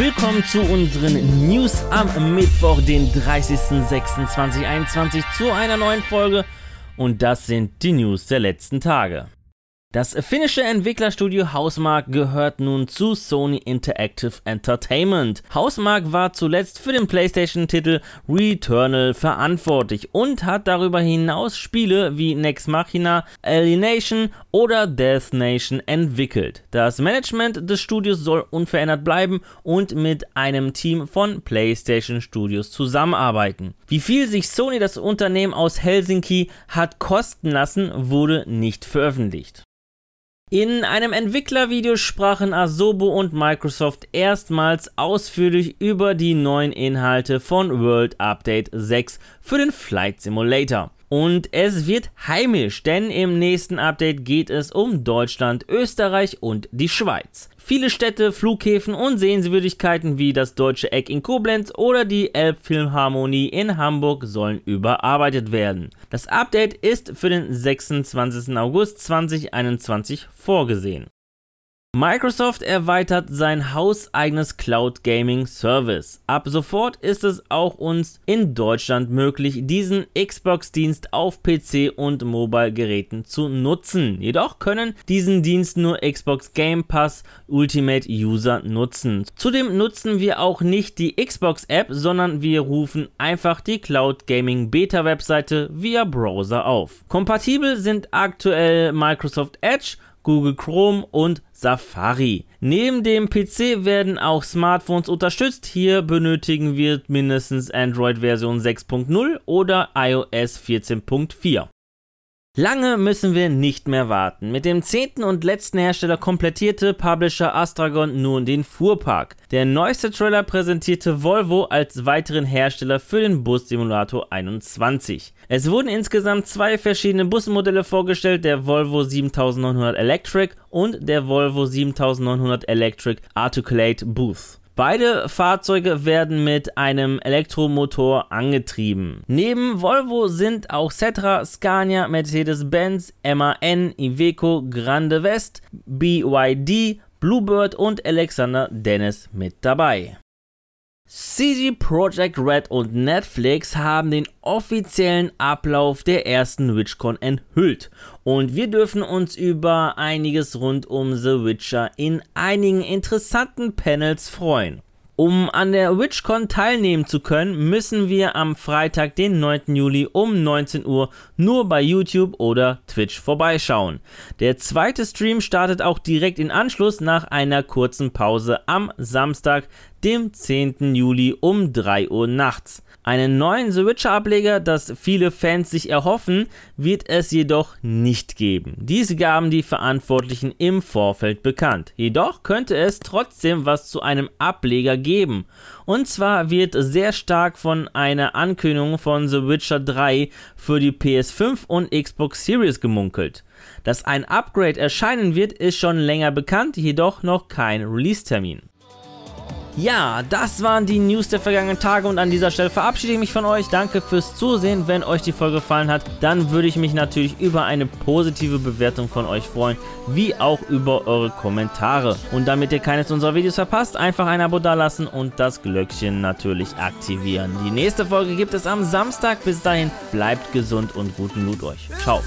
Willkommen zu unseren News am Mittwoch, den 30.06.2021 zu einer neuen Folge und das sind die News der letzten Tage. Das finnische Entwicklerstudio Housemark gehört nun zu Sony Interactive Entertainment. Housemark war zuletzt für den PlayStation-Titel Returnal verantwortlich und hat darüber hinaus Spiele wie Nex Machina, Alienation oder Death Nation entwickelt. Das Management des Studios soll unverändert bleiben und mit einem Team von PlayStation Studios zusammenarbeiten. Wie viel sich Sony das Unternehmen aus Helsinki hat kosten lassen, wurde nicht veröffentlicht. In einem Entwicklervideo sprachen Asobo und Microsoft erstmals ausführlich über die neuen Inhalte von World Update 6 für den Flight Simulator. Und es wird heimisch, denn im nächsten Update geht es um Deutschland, Österreich und die Schweiz. Viele Städte, Flughäfen und Sehenswürdigkeiten wie das Deutsche Eck in Koblenz oder die Elbphilharmonie in Hamburg sollen überarbeitet werden. Das Update ist für den 26. August 2021 vorgesehen. Microsoft erweitert sein hauseigenes Cloud Gaming Service. Ab sofort ist es auch uns in Deutschland möglich, diesen Xbox-Dienst auf PC und Mobile-Geräten zu nutzen. Jedoch können diesen Dienst nur Xbox Game Pass Ultimate User nutzen. Zudem nutzen wir auch nicht die Xbox App, sondern wir rufen einfach die Cloud Gaming Beta Webseite via Browser auf. Kompatibel sind aktuell Microsoft Edge Google Chrome und Safari. Neben dem PC werden auch Smartphones unterstützt. Hier benötigen wir mindestens Android Version 6.0 oder iOS 14.4. Lange müssen wir nicht mehr warten. Mit dem zehnten und letzten Hersteller komplettierte Publisher Astragon nun den Fuhrpark. Der neueste Trailer präsentierte Volvo als weiteren Hersteller für den Bus Simulator 21. Es wurden insgesamt zwei verschiedene Busmodelle vorgestellt, der Volvo 7900 Electric und der Volvo 7900 Electric Articulate Booth. Beide Fahrzeuge werden mit einem Elektromotor angetrieben. Neben Volvo sind auch Cetra, Scania, Mercedes-Benz, MAN, Iveco, Grande West, BYD, Bluebird und Alexander Dennis mit dabei. CG Projekt Red und Netflix haben den offiziellen Ablauf der ersten WitchCon enthüllt und wir dürfen uns über einiges rund um The Witcher in einigen interessanten Panels freuen. Um an der WitchCon teilnehmen zu können, müssen wir am Freitag, den 9. Juli um 19 Uhr nur bei YouTube oder Twitch vorbeischauen. Der zweite Stream startet auch direkt in Anschluss nach einer kurzen Pause am Samstag, dem 10. Juli um 3 Uhr nachts. Einen neuen The Witcher Ableger, das viele Fans sich erhoffen, wird es jedoch nicht geben. Dies gaben die Verantwortlichen im Vorfeld bekannt. Jedoch könnte es trotzdem was zu einem Ableger geben. Und zwar wird sehr stark von einer Ankündigung von The Witcher 3 für die PS5 und Xbox Series gemunkelt. Dass ein Upgrade erscheinen wird, ist schon länger bekannt, jedoch noch kein Release-Termin. Ja, das waren die News der vergangenen Tage und an dieser Stelle verabschiede ich mich von euch. Danke fürs Zusehen. Wenn euch die Folge gefallen hat, dann würde ich mich natürlich über eine positive Bewertung von euch freuen, wie auch über eure Kommentare. Und damit ihr keines unserer Videos verpasst, einfach ein Abo dalassen und das Glöckchen natürlich aktivieren. Die nächste Folge gibt es am Samstag. Bis dahin, bleibt gesund und guten Loot euch. Ciao.